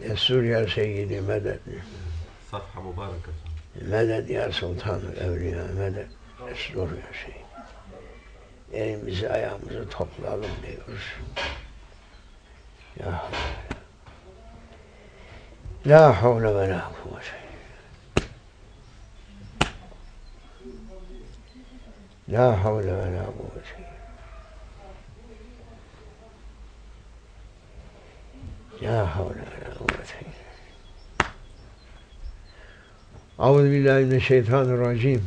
يسر يا سيدي مدد صفحة مباركة مدد ya sultan evliya medet esnur ya şey. Elimizi ayağımızı toplayalım diyoruz. Ya La havle ve la kuvvete. La havle ve la kuvvete. La havle ve la kuvvete. أعوذ بالله من الشيطان الرجيم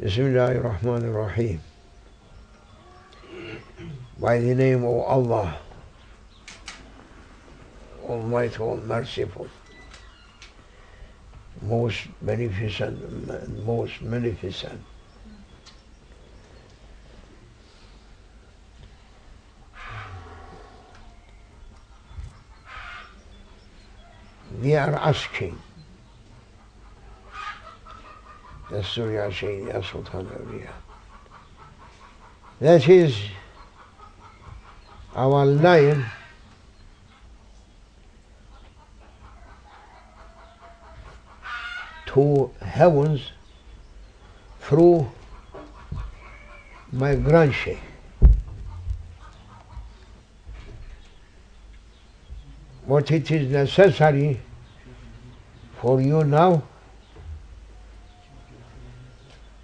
بسم الله الرحمن الرحيم By the name of Allah Almighty, All Merciful Most Beneficent, Most Magnificent We are asking Destur Surya Şeyh ya Sultan Evliya. That is our line to heavens through my grand Sheikh. what it is necessary for you now,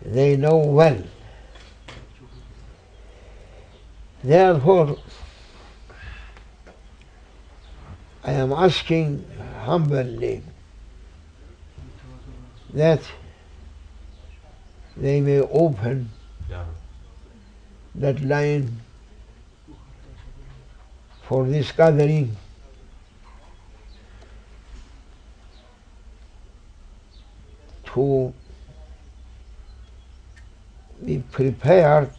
they know well. Therefore, I am asking humbly that they may open yeah. that line for this gathering. To be prepared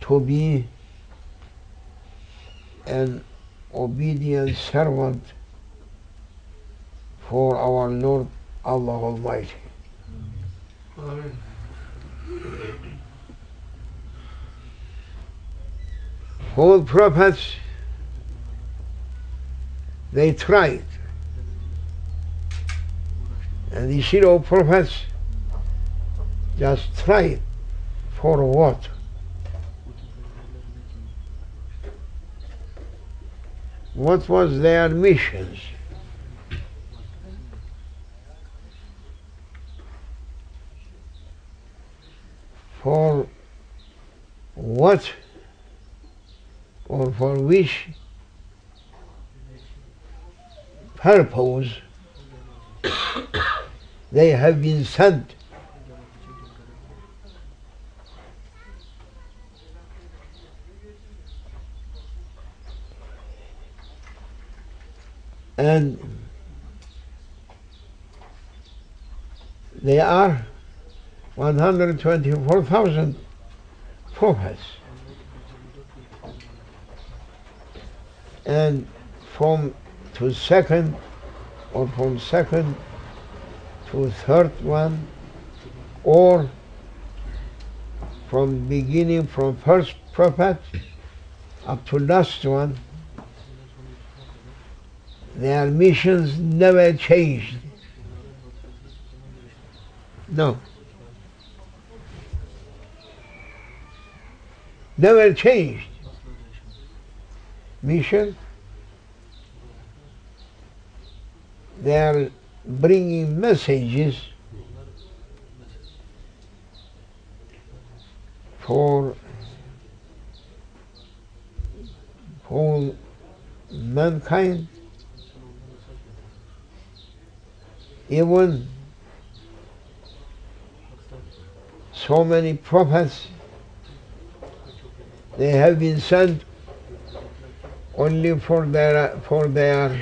to be an obedient servant for our Lord Allah Almighty. All prophets, they tried. And the zero prophets just tried for what? What was their missions? For what or for which purpose they have been sent. And they are 124,000 prophets. And from to second or from second to third one or from beginning from first prophet up to last one their missions never changed. No. Never changed. Mission they are bringing messages for for mankind. Even so many prophets they have been sent only for their for their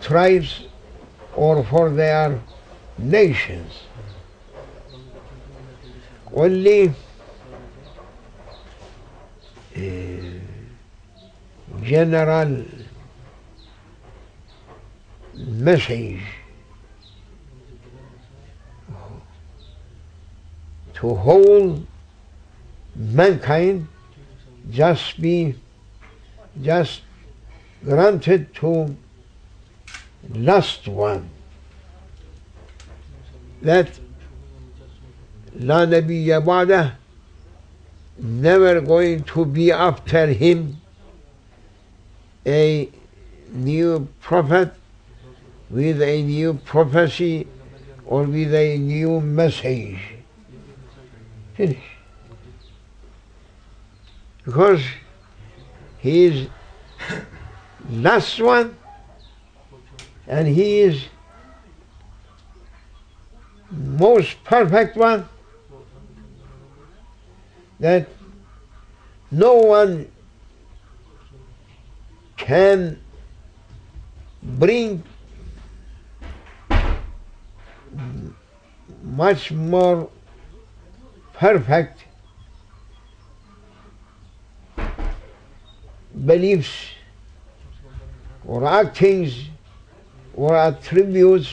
tribes or for their nations. Uh, general message to whole mankind just be just granted to last one that La Nabiyya Ba'dah never going to be after him a new prophet with a new prophecy or with a new message. Finish. Because he is last one and he is most perfect one that no one can bring much more perfect beliefs or actings or attributes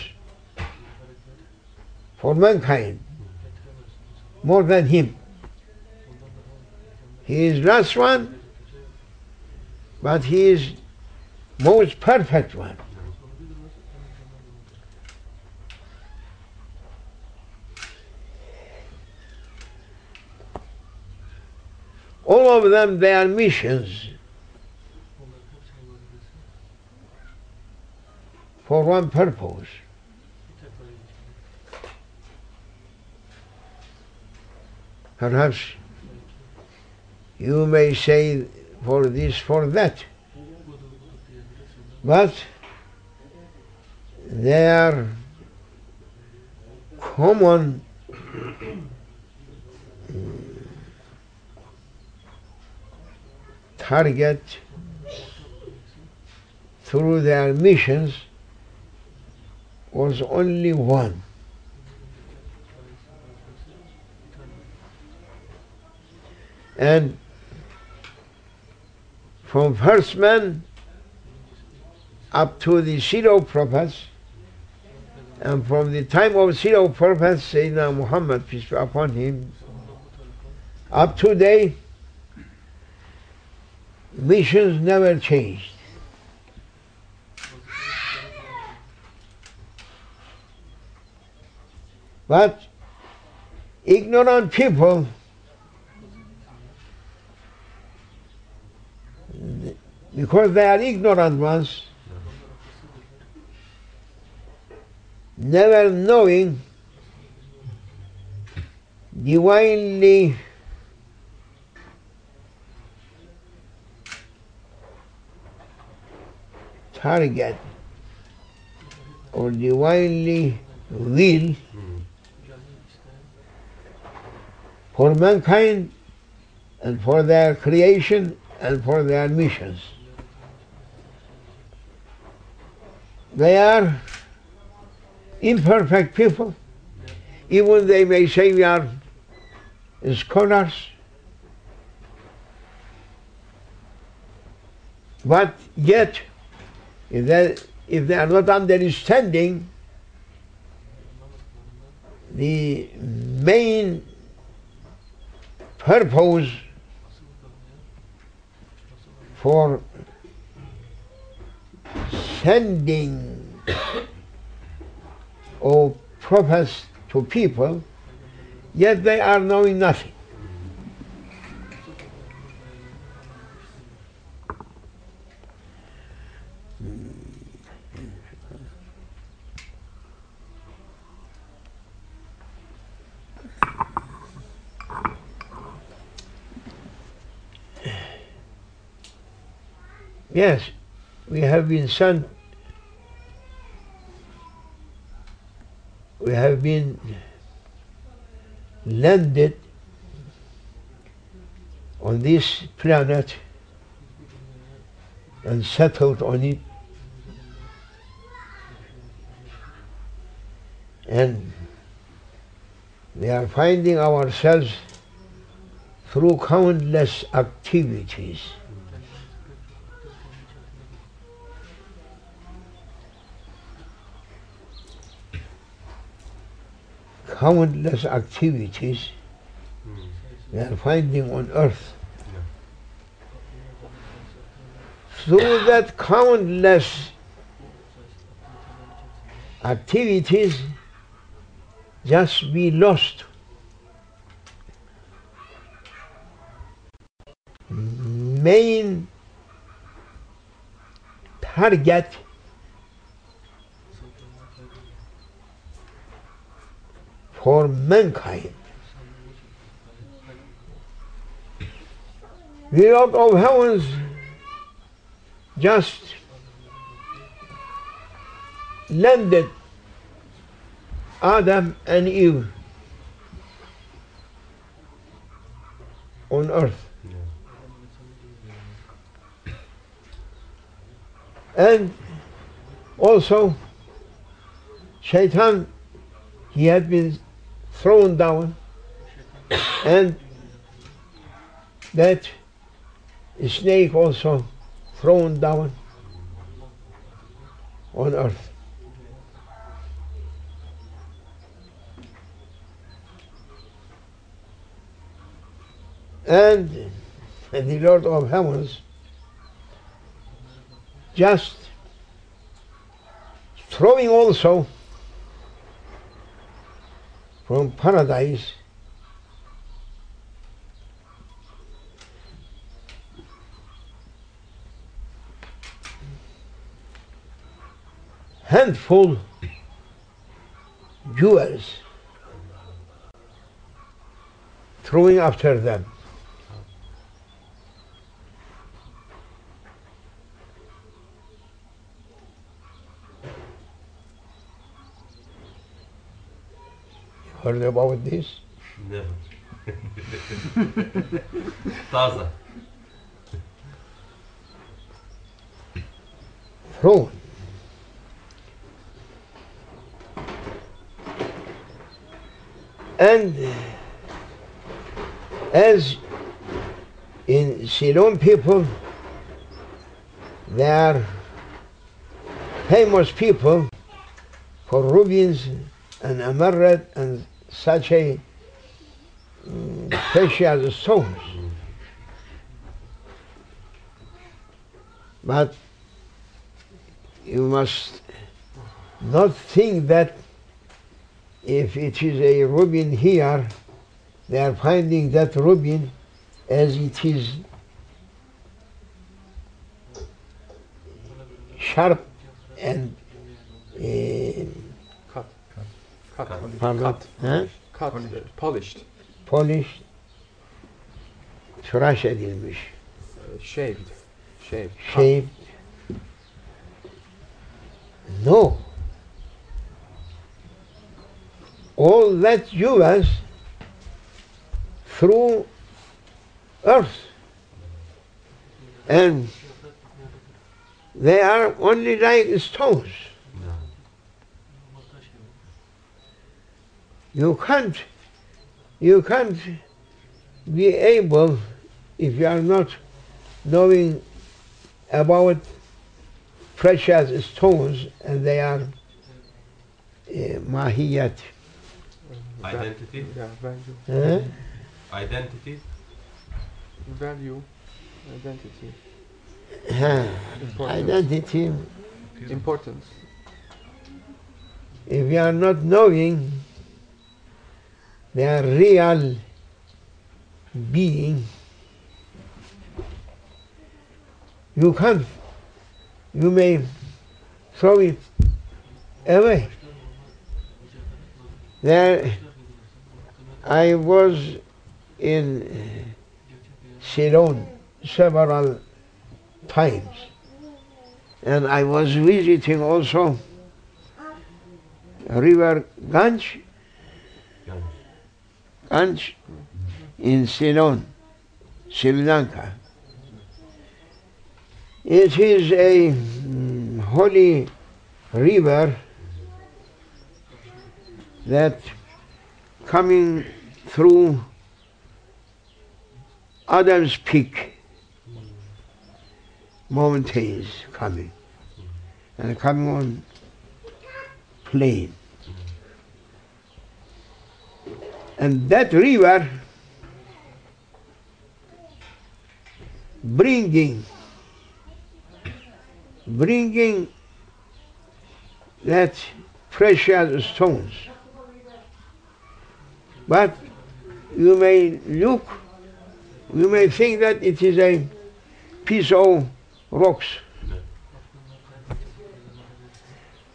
for mankind more than him. He is last one, but he is most perfect one. All of them, they are missions for one purpose. Perhaps you may say for this, for that. But their common target through their missions was only one. And from first man up to the zero prophets, and from the time of zero prophets, Sayyidina Muhammad, peace be upon him, up to today, missions never changed. But ignorant people because they are ignorant ones, never knowing divinely target or divinely will for mankind and for their creation and for their missions. They are imperfect people. Even they may say we are scholars. But yet, if they, if they are not understanding the main purpose for sending or prophets to people, yet they are knowing nothing. Yes, we have been sent, we have been landed on this planet and settled on it. And we are finding ourselves through countless activities. Countless activities hmm. we are finding on earth. Through that countless activities, just we lost. Main target for mankind. The Lord of heavens just landed Adam and Eve on earth. And also, Shaitan, he had been thrown down, and that snake also thrown down on earth. And the Lord of heavens just throwing also from paradise. Handful jewels throwing after them heard about this Never. Taze. thrown and uh, as in Ceylon people they are famous people for rubies and emerald and such a mm, precious. But you must not think that if it is a ruby here, they are finding that ruby as it is sharp and uh. Cut. Cut. pardon, Cut. Cut. Polished. polished, tıraş edilmiş, uh, shaved. Shaved. Shaved. No. All that jewels through earth. And they are only like stones. Yeah. You can't, you can't be able, if you are not knowing about precious stones, and they are uh, mahiyat. Identity. Yeah, value. Huh? Identity. Value. Identity. Huh. Importance. Identity. Importance. If you are not knowing their real being, you can't, you may throw it away. There, I was in Ceylon several times, and I was visiting also River Ganj, Ganj in Ceylon, Sri Lanka. It is a mm, holy river that coming through Adam's Peak mountains coming and coming on plain. And that river bringing bringing that precious stones. But you may look, you may think that it is a piece of rocks.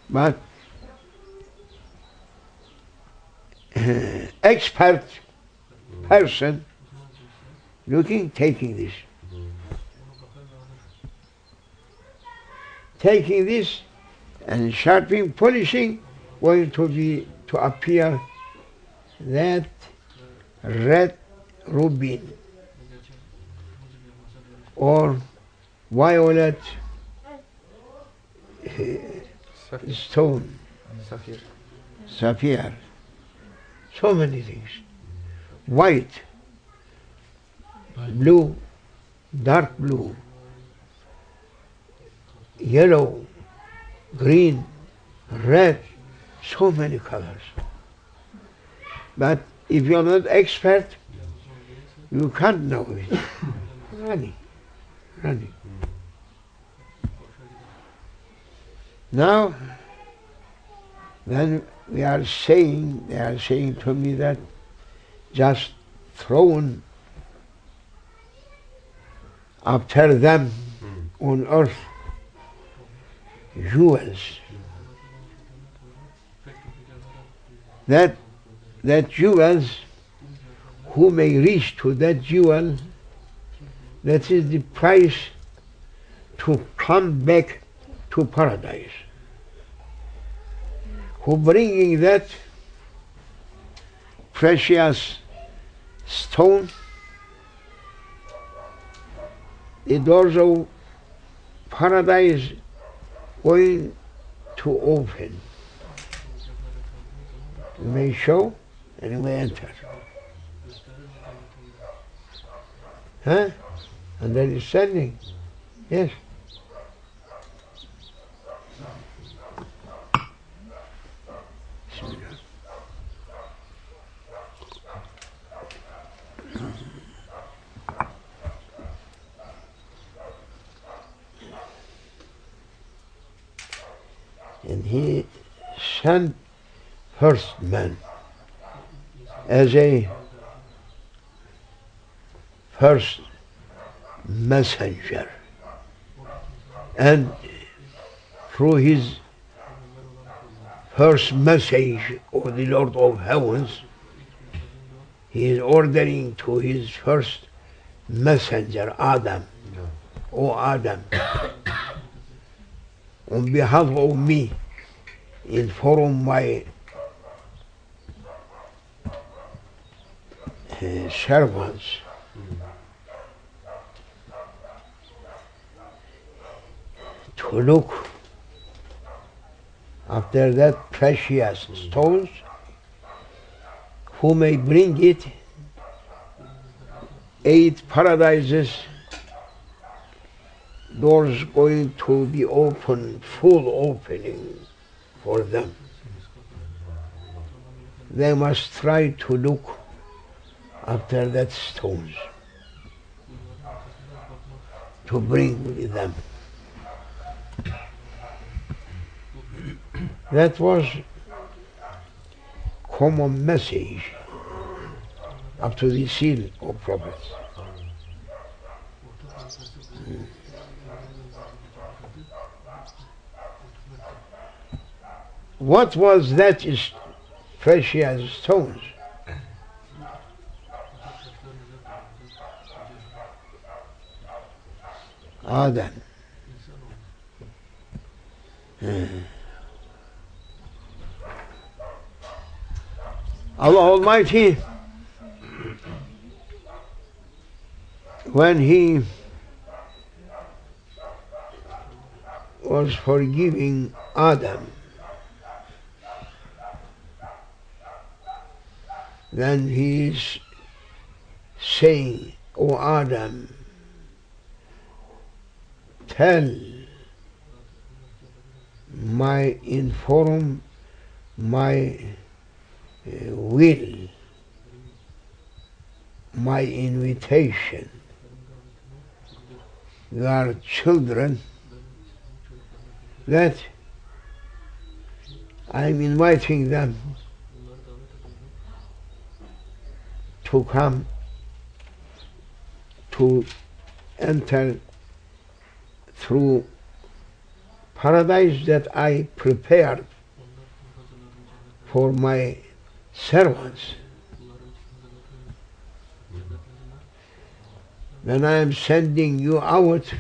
But expert person looking, taking this. Taking this and sharpening, polishing, going to be to appear that red ruby or violet eh, stone, Sapphire. sapphire, so many things. White, blue, dark blue, yellow, green, red, so many colors. But if you're not expert, you can't know it. running, running. Now, then we are saying, they are saying to me that just thrown after them hmm. on earth jewels. That that jewels who may reach to that jewel that is the price to come back to paradise. Who bringing that precious stone, the doors of paradise going to open. You may show and you may enter. Huh? And then he's standing. Yes. And he sent first man as a first messenger. And through his first message of the Lord of Heavens, he is ordering to his first messenger, Adam. O Adam, on behalf of me, inform my uh, servants. To look after that precious stones who may bring it eight paradises doors going to be open full opening for them they must try to look after that stones to bring with them that was common message up to the seal of prophets. What was that is precious stones? Adam. Hmm. Allah Almighty, when He was forgiving Adam, then He is saying, O Adam, tell my inform my uh, will, my invitation. Your children. That I'm inviting them to come to enter through paradise that I prepared for my servants. When I am sending you out,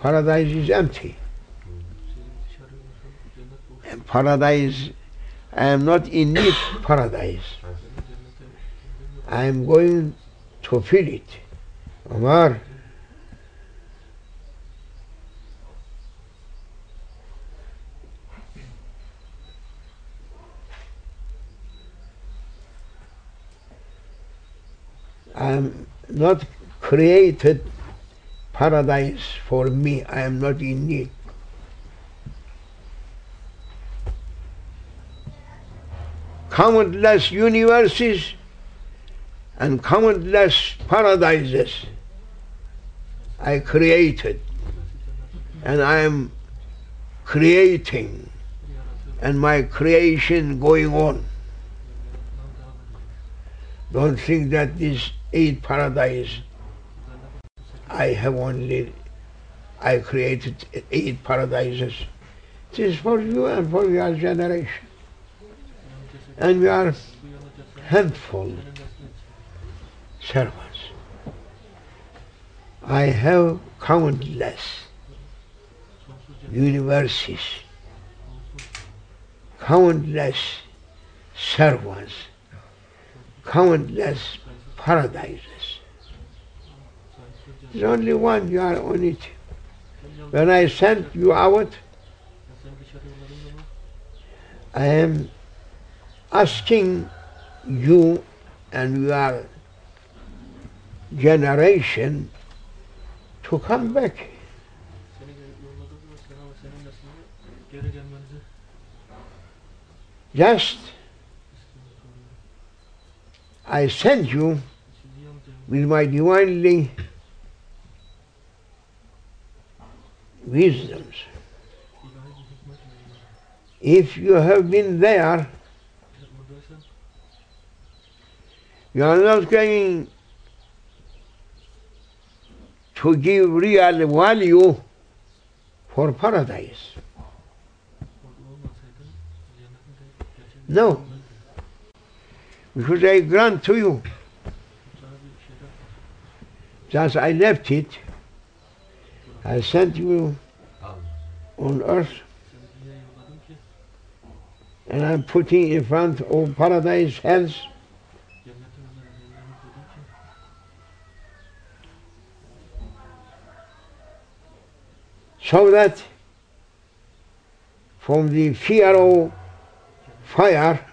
paradise is empty. And paradise, I am not in need paradise. I am going to fill it. Omar, I am not created paradise for me. I am not in need. Countless universes and countless paradises I created and I am creating and my creation going on. Don't think that this eight paradise I have only I created eight paradises. This is for you and for your generation. And we are handful servants. I have countless universes, countless servants, countless paradises. There's only one, you are on it. When I sent you out, I am asking you and your generation to come back. Just. I sent you with my divinely wisdoms. If you have been there, you are not going to give real value for paradise. No. Because I grant to you, just I left it, I sent you on earth and I'm putting in front of paradise heads so that from the fear of fire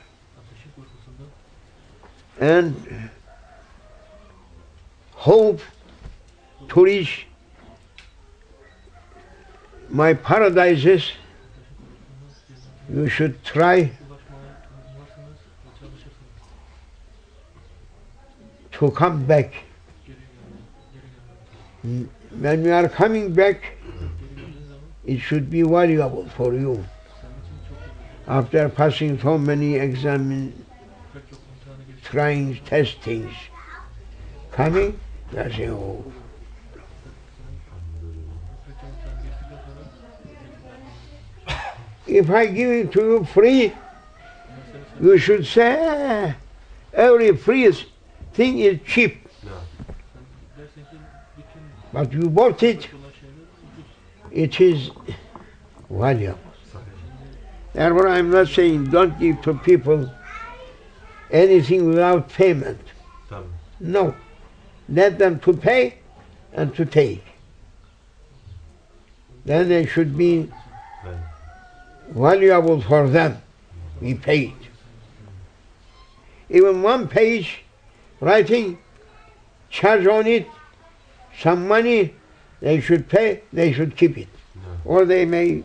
and hope to reach my paradises, you should try to come back. When you are coming back, it should be valuable for you. After passing so many geçti. trying, testings, coming, are oh, if I give it to you free, you should say, "Ah, every free thing is cheap, but you bought it. It is valuable. Sakın. Therefore, I'm not saying don't give to people anything without payment. No. Let them to pay and to take. Then they should be valuable for them. We paid. Even one page writing, charge on it, some money, they should pay, they should keep it. Ne? Or they may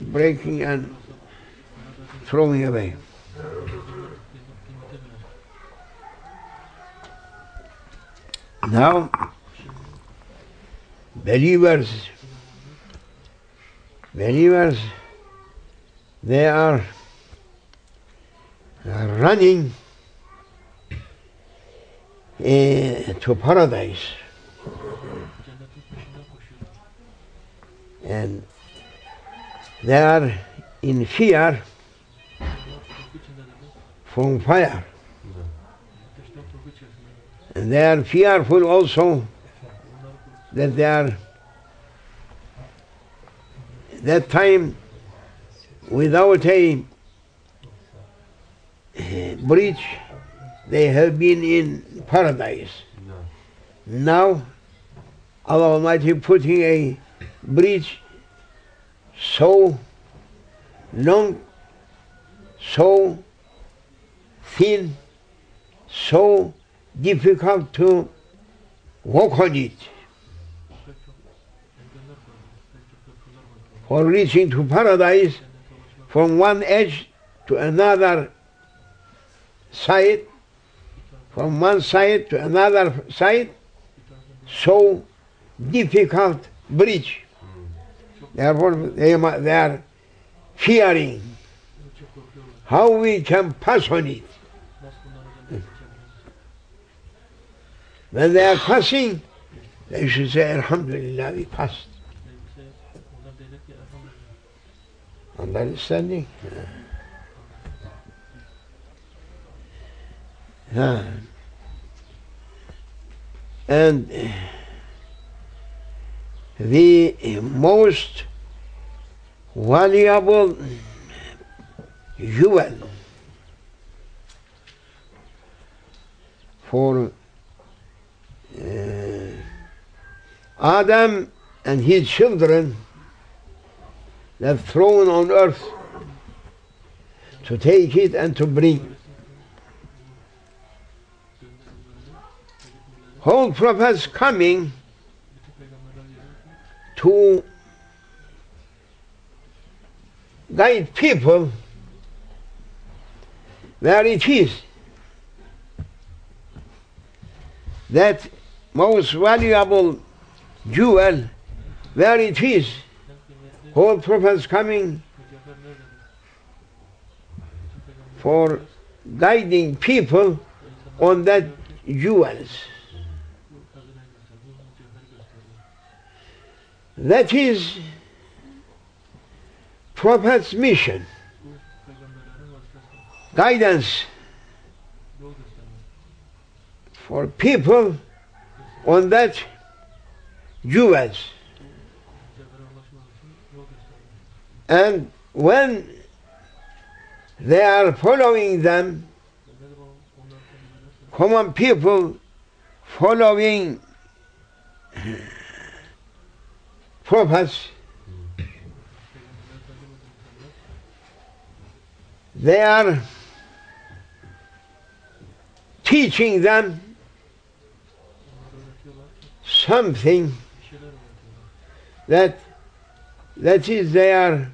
breaking and throwing away. Now, believers, believers, they are running eh, to paradise Cennetin peşinden koşuyorlar. And they are in fear from fire. And they are fearful also that they are that time without a eh, bridge they have been in paradise now Allah Almighty putting a bridge so long so thin so difficult to walk on it. For reaching to paradise from one edge to another side, from one side to another side, so difficult bridge. Mm. Therefore, they, they are fearing bir çok korkuyorlar. how we can pass on it. Nasıl bunları cennete geçebiliriz? When they are passing, they should say, Alhamdulillah, we passed. Elbise, onlar diyecek ki. Understanding? Yeah. And the most valuable jewel for uh, Adam and his children that thrown on earth to take it and to bring. Whole prophets coming to guide people where it is that most valuable jewel where it is. Whole prophets coming For guiding people on that jewels that is prophet's mission. Guidance for people on that jewels and when they are following them common people following prophets they are teaching them something that that is their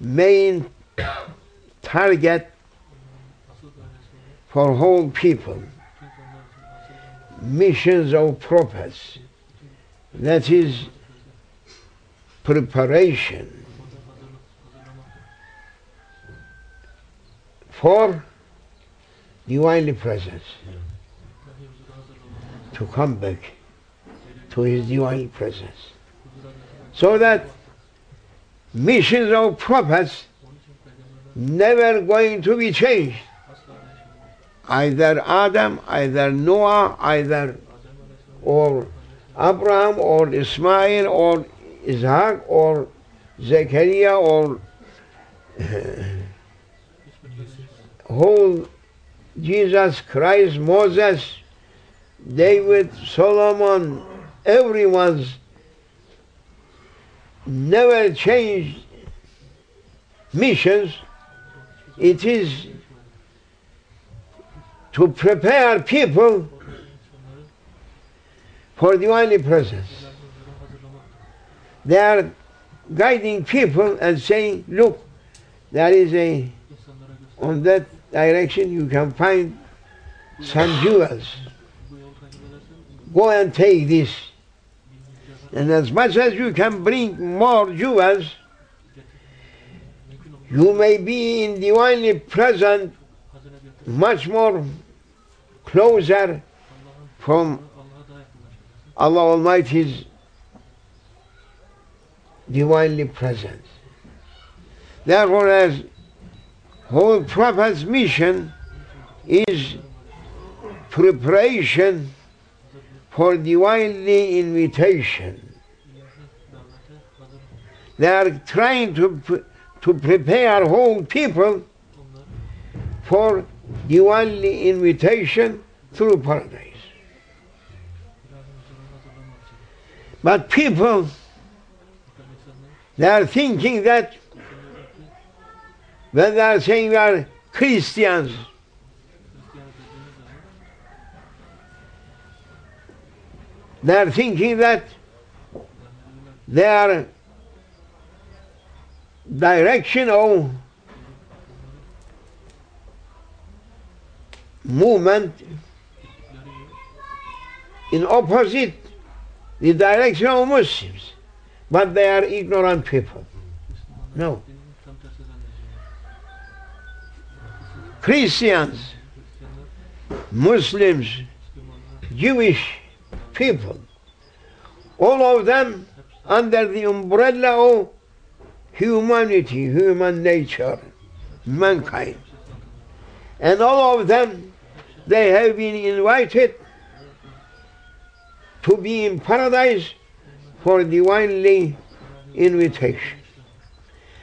main target for whole people. Missions of prophets. That is preparation. For divinely presence. To come back to his divine presence. So that missions of prophets never going to be changed. Either Adam either Noah either or Abraham or Ismail or Isaac or Zechariah or whole Jesus Christ, Moses, David, Solomon, everyone's never changed missions. It is to prepare people for divine presence. They are guiding people and saying, look, there is a, on that direction you can find some jewels. Go and take this. And as much as you can bring more jewels, you may be in divinely present much more closer from. Allah Almighty's divinely presence. Therefore, as whole prophet's mission is preparation for divinely invitation. They are trying to to prepare whole people for divinely invitation through paradise. But people, they are thinking that when they are saying we are Christians, they are thinking that ki their direction of movement in opposite the direction of Muslims. But they are ignorant people. No. Christians, Muslims, Jewish people, all of them under the umbrella of humanity, human nature, mankind. And all of them, they have been invited to be in paradise for divinely invitation.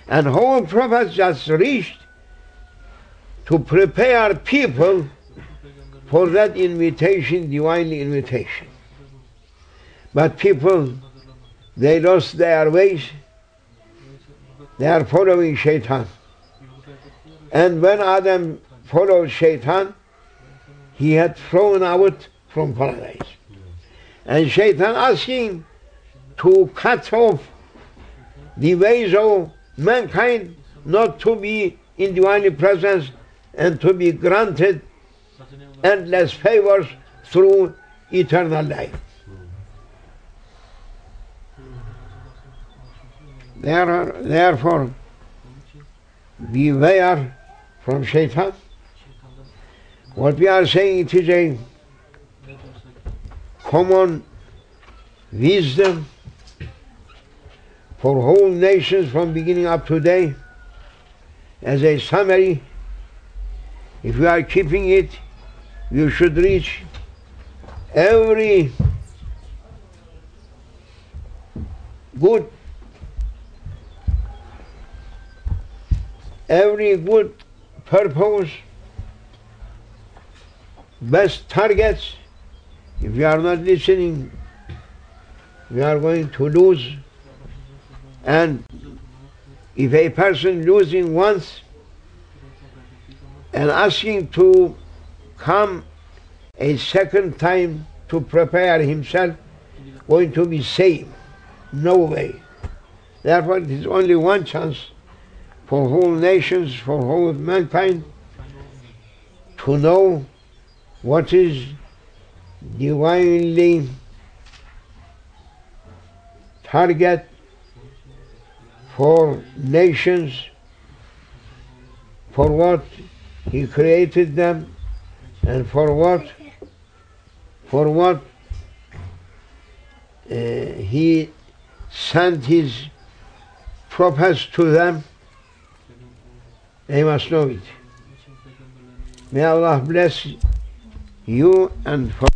And whole prophet just reached to prepare people for that invitation, divinely invitation. But people, they lost their ways. They are following shaitan. And when Adam followed shaitan, he had thrown out from paradise. And shaitan asking to cut off the ways of mankind not to be in divinely presence and to be granted endless favors through eternal life. There are, therefore, beware from shaitan. What we are saying diyorsak common wisdom for whole nations from beginning up to today. As a summary, if you are keeping it, you should reach every good every good purpose, best targets. If you are not listening, we are going to lose. And if a person losing once and asking to come a second time to prepare himself, going to be saved. No way. Therefore, it is only one chance for whole nations, for whole mankind to know what is divinely target for nations, for what he created them, and for what, for what uh, he sent his prophets to them. They must know it. May Allah bless you and for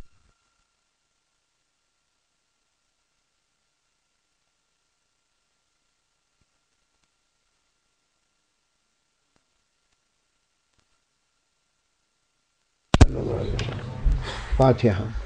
पाठ यहाँ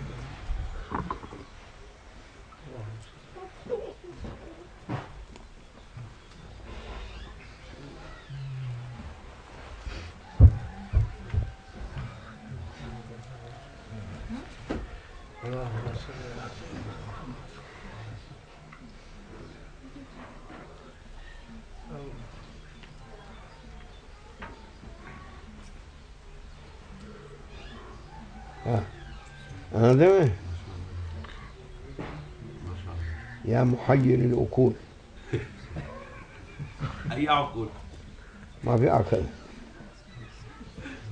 Mı? يا محير العقول أي عقول ما في عقل